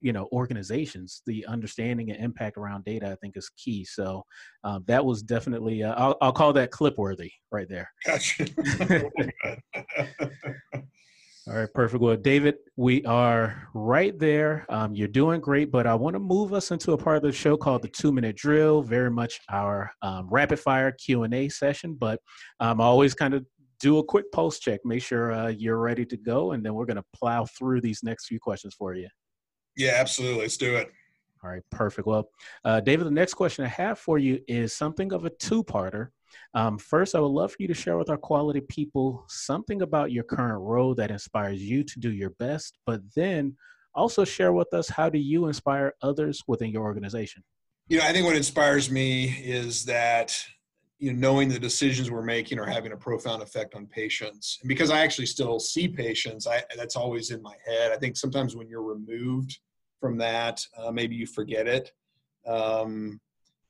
you know, organizations. The understanding and impact around data, I think, is key. So um, that was definitely, uh, I'll, I'll call that clip worthy right there. Gotcha. [LAUGHS] [LAUGHS] All right, perfect. Well, David, we are right there. Um, you're doing great, but I want to move us into a part of the show called the two minute drill. Very much our um, rapid fire Q and A session, but um, I always kind of do a quick pulse check, make sure uh, you're ready to go, and then we're going to plow through these next few questions for you. Yeah, absolutely. Let's do it. All right, perfect. Well, uh, David, the next question I have for you is something of a two parter. Um, first, I would love for you to share with our quality people something about your current role that inspires you to do your best, but then also share with us how do you inspire others within your organization? You know, I think what inspires me is that you know knowing the decisions we're making are having a profound effect on patients and because i actually still see patients i that's always in my head i think sometimes when you're removed from that uh, maybe you forget it um,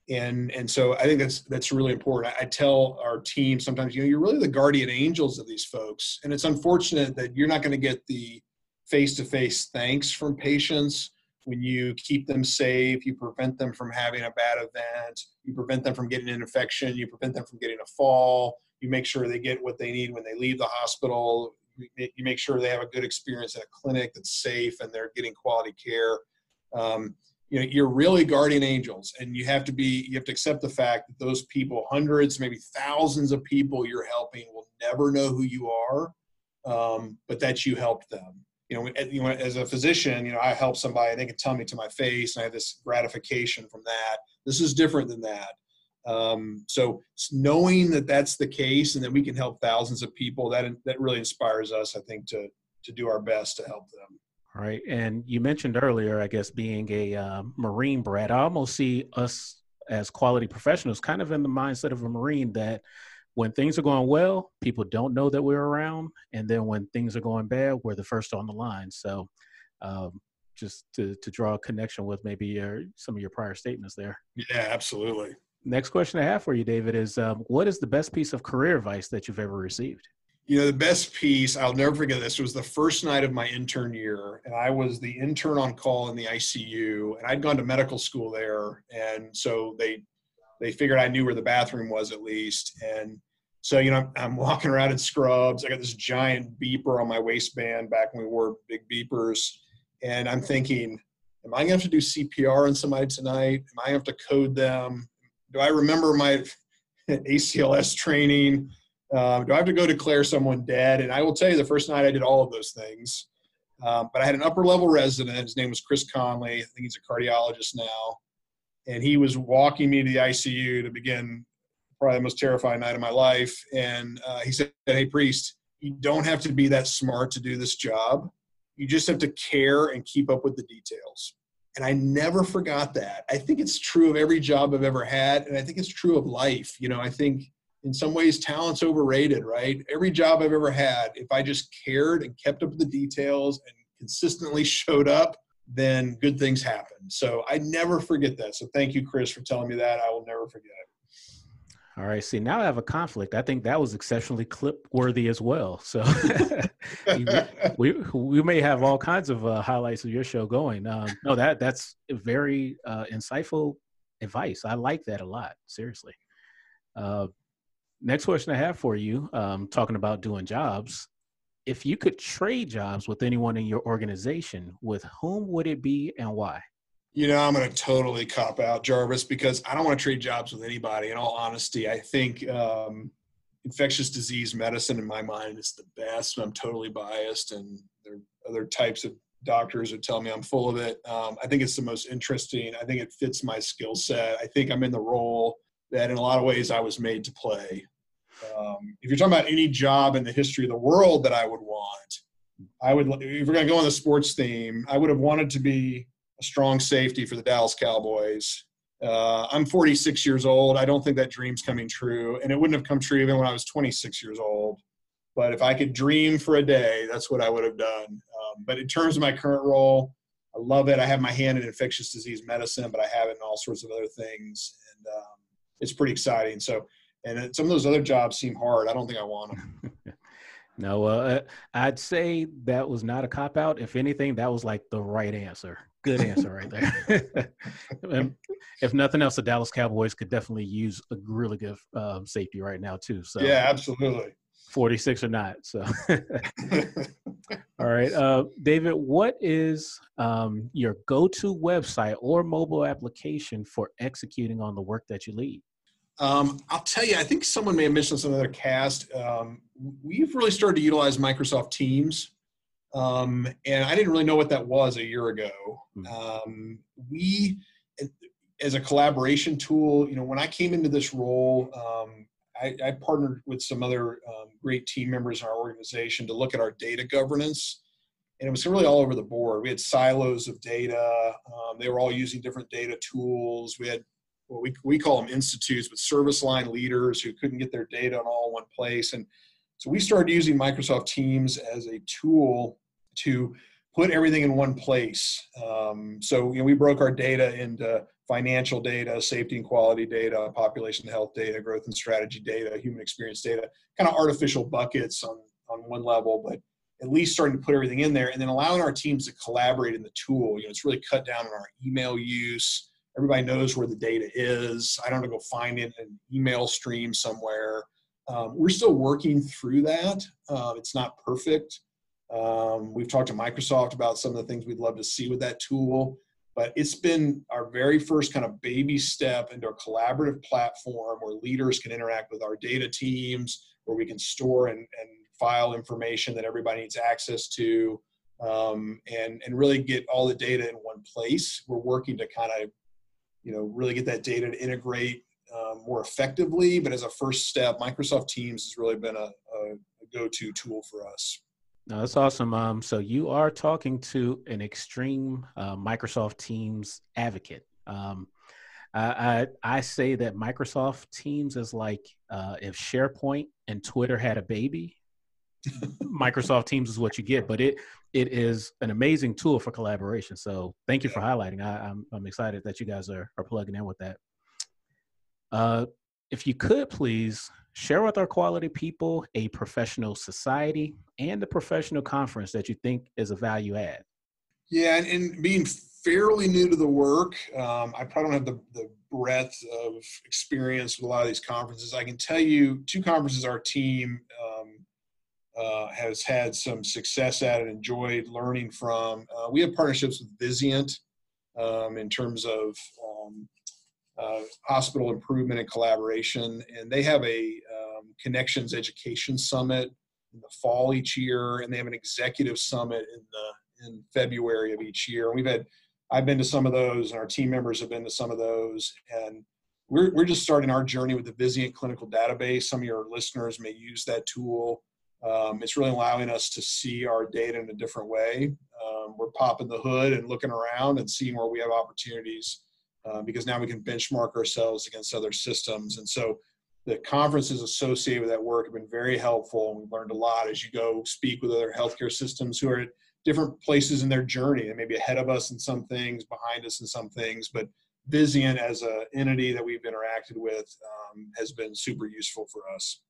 and and so I think that's that's really important. I, I, tell our team sometimes, you know, you're really the guardian angels of these folks, and it's unfortunate that you're not going to get the face-to-face thanks from patients when you keep them safe, you prevent them from having a bad event, you prevent them from getting an infection, you prevent them from getting a fall, you make sure they get what they need when they leave the hospital, you make sure they have a good experience at a clinic that's safe and they're getting quality care. Um, you know you're really guardian angels and you have to be you have to accept the fact that those people hundreds maybe thousands of people you're helping will never know who you are um, but that you helped them. You know, you know as a physician you know i help somebody and they can tell me to my face and i have this gratification from that. This is different than that um, so knowing that that's the case and that we can help thousands of people that that really inspires us i think to to do our best to help them right? And you mentioned earlier, I guess, being a uh, Marine brat. I almost see us as quality professionals kind of in the mindset of a Marine that when things are going well, people don't know that we're around. And then when things are going bad, we're the first on the line. So, um, just to, to draw a connection with maybe your, some of your prior statements there. Yeah, absolutely. Next question I have for you, David, is um, what is the best piece of career advice that you've ever received? you know the best piece i'll never forget this was the first night of my intern year and i was the intern on call in the icu and i'd gone to medical school there and so they they figured i knew where the bathroom was at least and so you know i'm walking around in scrubs i got this giant beeper on my waistband back when we wore big beepers and i'm thinking am i going to have to do cpr on somebody tonight am i going to have to code them do i remember my [LAUGHS] acls training um, do I have to go declare someone dead? And I will tell you, the first night I did all of those things. Um, but I had an upper level resident. His name was Chris Conley. I think he's a cardiologist now. And he was walking me to the ICU to begin probably the most terrifying night of my life. And uh, he said, Hey, priest, you don't have to be that smart to do this job. You just have to care and keep up with the details. And I never forgot that. I think it's true of every job I've ever had. And I think it's true of life. You know, I think in some ways talent's overrated right every job i've ever had if i just cared and kept up with the details and consistently [LAUGHS] showed up then good things happen so i never forget that so thank you chris for telling me that i will never forget it all right see now i have a conflict. I think that was exceptionally clip worthy as well. [LAUGHS] So [LAUGHS] we, we may have all kinds of uh, highlights of your show going. Um, no that that's very uh, insightful advice. I like that a lot seriously. Uh, next question I have for you, um, talking about doing jobs. If you could trade jobs with anyone in your organization, with whom would it be and why? You know, I'm going to totally cop out, Jarvis, because I don't want to trade jobs with anybody. In all honesty, I think um, infectious disease medicine, in my mind, is the best. I'm totally biased, and there are other types of doctors would tell me I'm full of it. Um, I think it's the most interesting. I think it fits my skill set. I think I'm in the role that, in a lot of ways, I was made to play. Um, if you're talking about any job in the history of the world that I would want, I would. If we're going to go on the sports theme, I would have wanted to be a strong safety for the Dallas Cowboys. Uh, I'm 46 years old. I don't think that dream's coming true, and it wouldn't have come true even when I was 26 years old. But if I could dream for a day, that's what I would have done. Um, but in terms of my current role, I love it. I have my hand in infectious disease medicine, but I have it in all sorts of other things, and um, it's pretty exciting. So, and some of those other jobs seem hard. I don't think I want them. [LAUGHS] no, uh, I'd say that was not a cop out. If anything, that was like the right answer. Good answer right there. [LAUGHS] if nothing else, the Dallas Cowboys could definitely use a really good um, safety right now too. So yeah, absolutely. 46 or not. So, [LAUGHS] all right, uh, David, what is um, your go-to website or mobile application for executing on the work that you lead? Um, I'll tell you, I think someone may have mentioned some other cast. Um, we've really started to utilize Microsoft Teams um, and I didn't really know what that was a year ago. Hmm. Um, we, as a collaboration tool, you know, when I came into this role, um, I, I, partnered with some other um, great team members in our organization to look at our data governance. And it was really all over the board. We had silos of data. Um, they were all using different data tools. We had what we, we call them institutes, but service line leaders who couldn't get their data in all one place. And so we started using Microsoft Teams as a tool to put everything in one place. Um, so you know, we broke our data into financial data, safety and quality data, population health data, growth and strategy data, human experience data, kind of artificial buckets on, on one level, but at least starting to put everything in there and then allowing our teams to collaborate in the tool. You know, it's really cut down on our email use. Everybody knows where the data is. I don't have to go find it in an email stream somewhere. Um, we're still working through that. Uh, it's not perfect. Um, we've talked to Microsoft about some of the things we'd love to see with that tool, but it's been our very first kind of baby step into a collaborative platform where leaders can interact with our data teams, where we can store and, and file information that everybody needs access to, um, and and really get all the data in one place. We're working to kind of, you know, really get that data to integrate um, more effectively. But as a first step, Microsoft Teams has really been a, a, a go-to tool for us. No, that's awesome. Um, so you are talking to an extreme uh, Microsoft Teams advocate. Um, I, I, I say that Microsoft Teams is like uh, if SharePoint and Twitter had a baby. Microsoft [LAUGHS] Teams is what you get, but it it is an amazing tool for collaboration. So thank you for highlighting. I, I'm I'm excited that you guys are are plugging in with that. Uh, if you could please share with our quality people a professional society and the professional conference that you think is a value add. Yeah, and, and being fairly new to the work, um, I probably don't have the, the breadth of experience with a lot of these conferences. I can tell you two conferences our team um, uh, has had some success at and enjoyed learning from. Uh, we have partnerships with Vizient um, in terms of uh, hospital improvement and collaboration. And they have a um, connections education summit in the fall each year, and they have an executive summit in the in February of each year. And we've had I've been to some of those, and our team members have been to some of those, and we're we're just starting our journey with the Vizient clinical database. Some of your listeners may use that tool. Um, it's really allowing us to see our data in a different way. Um, we're popping the hood and looking around and seeing where we have opportunities uh, because now we can benchmark ourselves against other systems. And so the conferences associated with that work have been very helpful. And we've learned a lot as you go speak with other healthcare systems who are at different places in their journey. They may be ahead of us in some things, behind us in some things, but Vizient as an entity that we've interacted with um, has been super useful for us.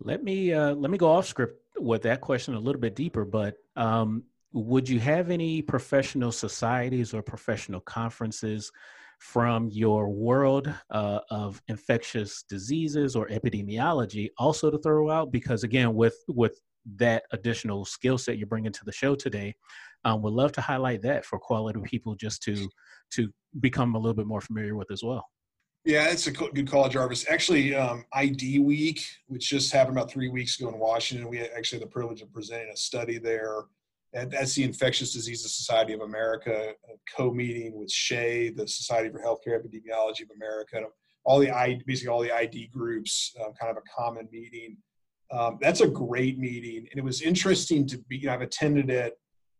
Let me uh, let me go off script with that question a little bit deeper, but um, would you have any professional societies or professional conferences from your world uh, of infectious diseases or epidemiology also to throw out because again with with that additional skill set you're bringing to the show today um, would love to highlight that for quality people just to to become a little bit more familiar with as well yeah, it's a good call, Jarvis. Actually, um, ID Week, which just happened about three weeks ago in Washington, we actually had the privilege of presenting a study there that's the Infectious Diseases Society of America co-meeting with SHEA, the Society for Healthcare Epidemiology of America, all the basically all the ID groups, uh, kind of a common meeting. Um, that's a great meeting, and it was interesting to be. You know, I've attended it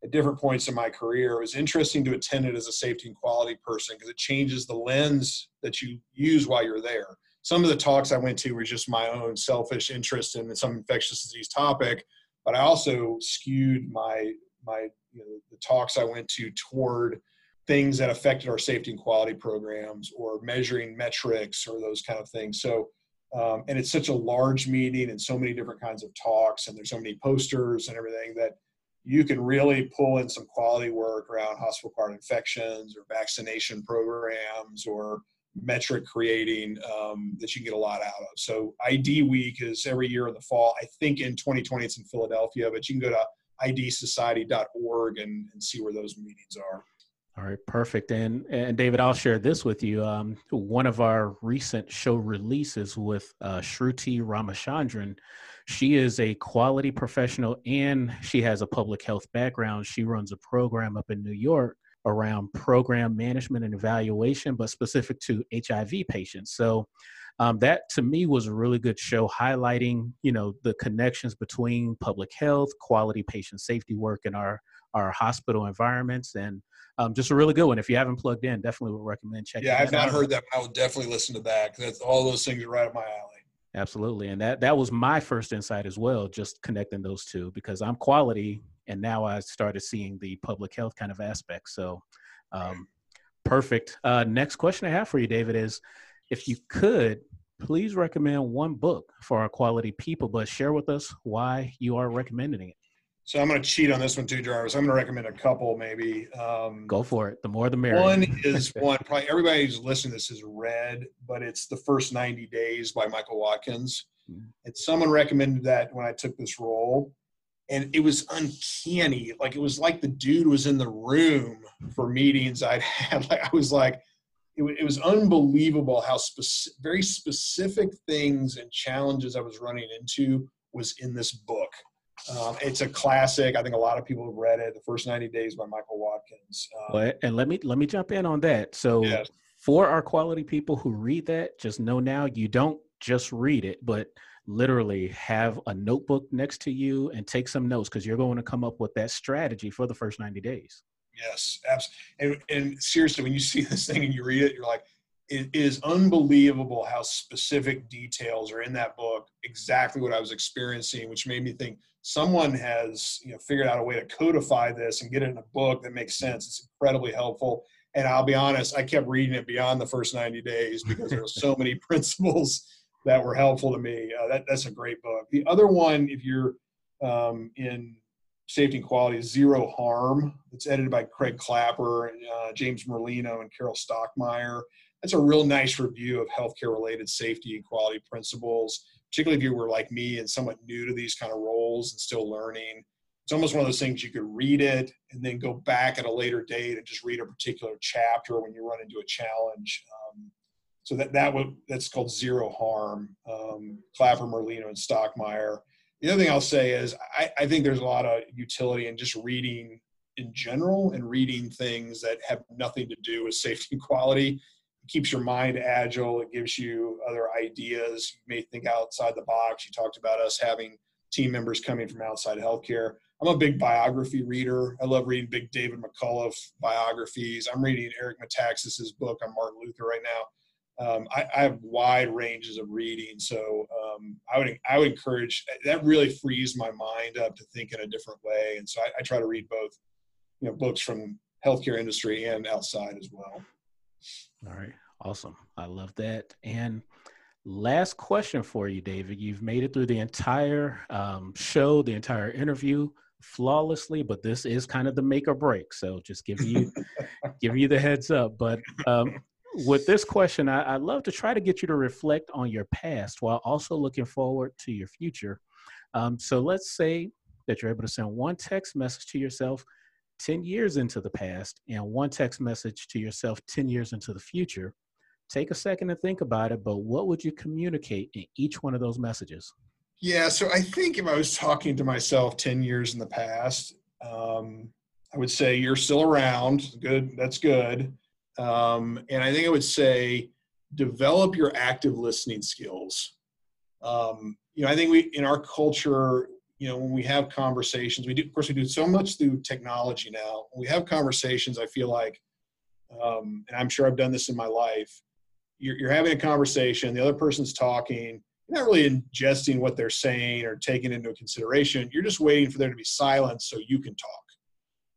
at different points in my career. It was interesting to attend it as a safety and quality person because it changes the lens that you use while you're there. Some of the talks I went to were just my own selfish interest in some infectious disease topic, but I also skewed my my you know, the talks I went to toward things that affected our safety and quality programs or measuring metrics or those kind of things. So, um, and it's such a large meeting and so many different kinds of talks, and there's so many posters and everything that you can really pull in some quality work around hospital acquired infections or vaccination programs or metric creating um, that you can get a lot out of. So ID Week is every year in the fall. I think in 2020 it's in Philadelphia, but you can go to idsociety.org and, and see where those meetings are. All right, perfect. And and David, I'll share this with you. Um, one of our recent show releases with uh, Shruti Ramachandran. She is a quality professional and she has a public health background. She runs a program up in New York around program management and evaluation, but specific to HIV patients. So um, that to me was a really good show highlighting you know the connections between public health quality patient safety work in our our hospital environments and um, just a really good one. If you haven't plugged in definitely would recommend checking yeah i've not out. heard that i would definitely listen to that because all those things are right up my alley. Absolutely and that that was my first insight as well just connecting those two because i'm quality and now i started seeing the public health kind of aspect so um, perfect. Uh, next question i have for you david is if you could, please recommend one book for our quality people, but share with us why you are recommending it. So I'm going to cheat on this one too, Jarvis. I'm going to recommend a couple, maybe. Um, Go for it. The more, the merrier. One is [LAUGHS] one probably everybody who's listening to this has read, but it's the first 90 days by Michael Watkins. Mm-hmm. And someone recommended that when I took this role, and it was uncanny. Like it was like the dude was in the room for meetings I'd [LAUGHS] had. Like I was like, it, it was unbelievable how speci- very specific things and challenges I was running into was in this book. Um, it's a classic. I think a lot of people have read it. The First 90 Days by Michael Watkins. Um, and let me let me jump in on that. So yes. for our quality people who read that, just know now you don't just read it, but literally have a notebook next to you and take some notes because you're going to come up with that strategy for the first 90 days. Yes, absolutely. And, and seriously, when you see this thing and you read it, you're like, it is unbelievable how specific details are in that book. Exactly what I was experiencing, which made me think someone has you know figured out a way to codify this and get it in a book that makes sense. It's incredibly helpful. And I'll be honest, I kept reading it beyond the first 90 days because there were so many [LAUGHS] principles that were helpful to me. Uh, that, that's a great book. The other one, if you're um, in Safety and Quality Zero Harm. It's edited by Craig Clapper, uh, James Merlino, and Carole Stockmeier. That's a real nice review of healthcare related safety and quality principles, particularly if you were like me and somewhat new to these kind of roles and still learning. It's almost one of those things you could read it and then go back at a later date and just read a particular chapter when you run into a challenge. Um, so that that would that's called Zero Harm. Um, Clapper, Merlino, and Stockmeier the other thing I'll say is I, I think there's a lot of utility in just reading in general and reading things that have nothing to do with [LAUGHS] safety and quality. It keeps your mind agile. It gives you other ideas. You may think outside the box. You talked about us having team members coming from outside healthcare. I'm a big biography reader. I love reading big David McCullough biographies. I'm reading Eric Metaxas's book on Martin Luther right now um, I, I, have wide ranges of reading, so um, I would I would encourage that. Really frees my mind up to think in a different way, and so I, I try to read both, you know, books from healthcare industry and outside as well. All right, awesome. I love that. And last question for you, David. You've made it through the entire um, show, the entire interview flawlessly, but this is kind of the make or break. So just give you [LAUGHS] give you the heads up. But um, with this question, I, would love to try to get you to reflect on your past while also looking forward to your future. Um, so let's say that you're able to send one text message to yourself 10 years into the past and one text message to yourself 10 years into the future. Take a second to think about it, but what would you communicate in each one of those messages? Yeah, so I think if I was talking to myself 10 years in the past, Um, I would say you're still around. Good, that's good. Um, and I think I would say develop your active listening skills. Um, you know, I think we in our culture, you know, when we have conversations, we do. Of course, we do so much through technology now. When we have conversations, I feel like, um, and I'm sure I've done this in my life. You're, you're having a conversation. The other person's talking. You're not really ingesting what they're saying or taking into consideration. You're just waiting for there to be silence so you can talk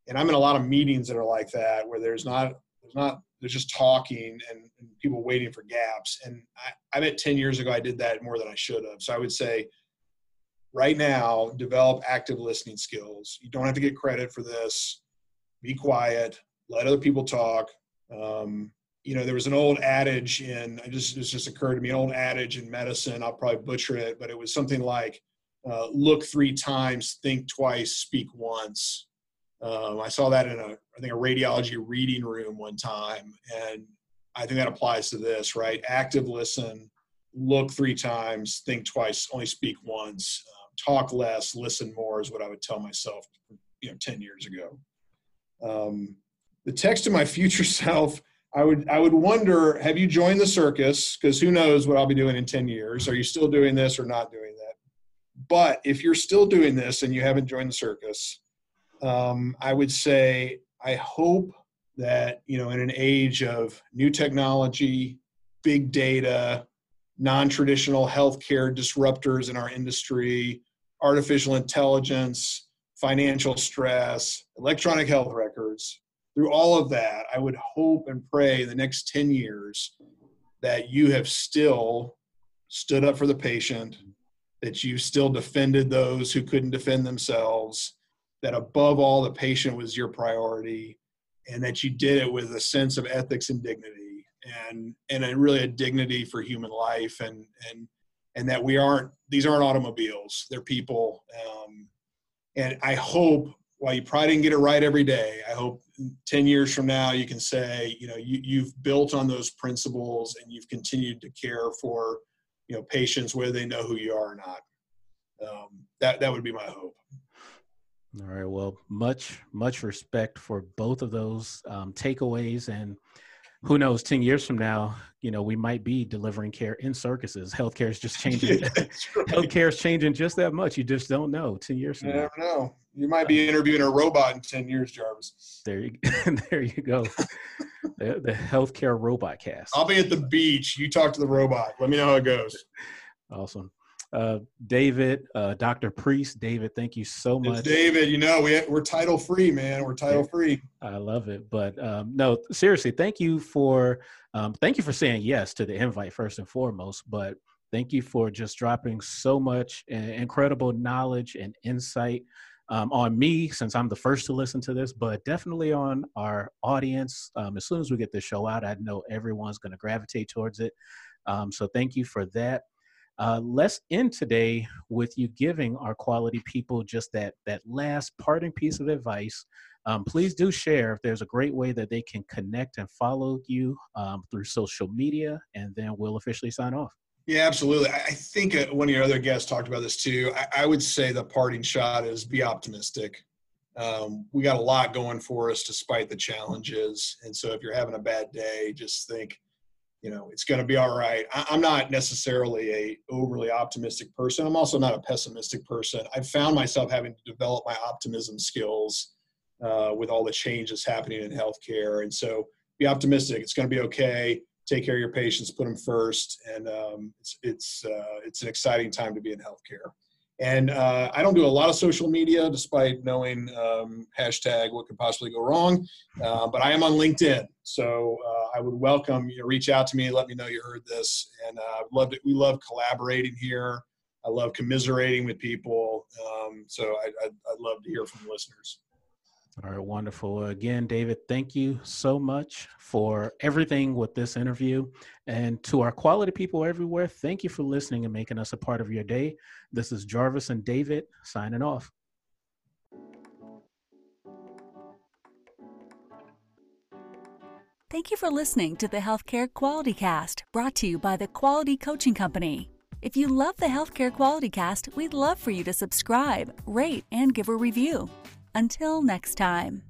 and I'm in a lot of meetings that are like that where there's not there's not there's just talking and, and people waiting for gaps. And I, I bet 10 years ago I did that more than I should have. So I would say right now develop active listening skills. You don't have to get credit for this. Be quiet. Let other people talk. Um, you know, there was an old adage in, just, this just occurred to me, an old adage in medicine, I'll probably butcher it, but it was something like, uh, look three times, think twice, speak once. Um, I saw that in a, I think a radiology reading room one time, and I think that applies to this, right? Active listen, look three times, think twice, only speak once, um, talk less, listen more is what I would tell myself, you know, ten years ago. Um, the text to my future [LAUGHS] self, I would I would wonder, have you joined the circus? Because who knows what I'll be doing in ten years? Are you still doing this or not doing that? But if you're still doing this and you haven't joined the circus, um, I would say I hope that you know in an age of new technology, big data, non-traditional healthcare disruptors in our industry, artificial intelligence, financial stress, electronic health records, through all of that, I would hope and pray in the next 10 years that you have still stood up for the patient, that you still defended those who couldn't defend themselves, that above all the patient was your priority and that you did it with a sense of ethics and dignity and and a, really a dignity for human life and and and that we aren't these aren't automobiles. They're people. Um, and i hope while you probably didn't get it right every day i hope 10 years from now you can say you know you, you've built on those principles and you've continued to care for you know patients whether they know who you are or not. Um, that that would be my hope all right. Well, much much respect for both of those um, takeaways, and who knows, ten years from now, you know, we might be delivering care in circuses. Healthcare is just [LAUGHS] changing. yeah, [LAUGHS] right. Healthcare is changing just that much. You just don't know. Ten years from you now, know. You might be interviewing a robot in ten years, Jarvis. There you [LAUGHS] there you go. the, the healthcare robot cast. I'll be at the beach. You talk to the robot. Let me know how it goes. Awesome. Uh, David, uh, Dr. Priest, David, thank you so much. It's David, you know, we, we're title free, man. We're title free. I love it. But um, no, seriously, thank you for um, thank you for saying yes to the invite first and foremost. But thank you for just dropping so much incredible knowledge and insight um, on me since I'm the first to listen to this, but definitely on our audience. Um, as soon as we get this show out, I know everyone's going to gravitate towards it. Um, so thank you for that. Uh, let's end today with you giving our quality people just that that last parting piece of advice. Um, please do share if there's a great way that they can connect and follow you um, through social media, and then we'll officially sign off. Yeah, absolutely. I think uh, one of your other guests talked about this too. I, I would say the parting shot is be optimistic. Um, we got a lot going for us despite the challenges. And so if you're having a bad day, just think, you know it's going to be all right. I, i'm not necessarily a overly optimistic person. I'm also not a pessimistic person. I've found myself having to develop my optimism skills uh, with all the changes happening in healthcare. And so be optimistic. It's going to be okay. Take care of your patients. Put them first. And um, it's it's uh, it's an exciting time to be in healthcare and uh, I don't do a lot of social media, despite knowing um, hashtag what could possibly go wrong. Uh, but I am on LinkedIn, so uh, I would welcome you. Know, reach out to me, let me know you heard this, and uh, love it. We love collaborating here. I love commiserating with people. Um, so I, I'd love to hear from listeners. All right, wonderful. Again, David, thank you so much for everything with this interview. And to our quality people everywhere, thank you for listening and making us a part of your day. This is Jarvis and David signing off. Thank you for listening to the Healthcare Quality Cast, brought to you by the Quality Coaching Company. If you love the Healthcare Quality Cast, we'd love for you to subscribe, rate, and give a review. Until next time.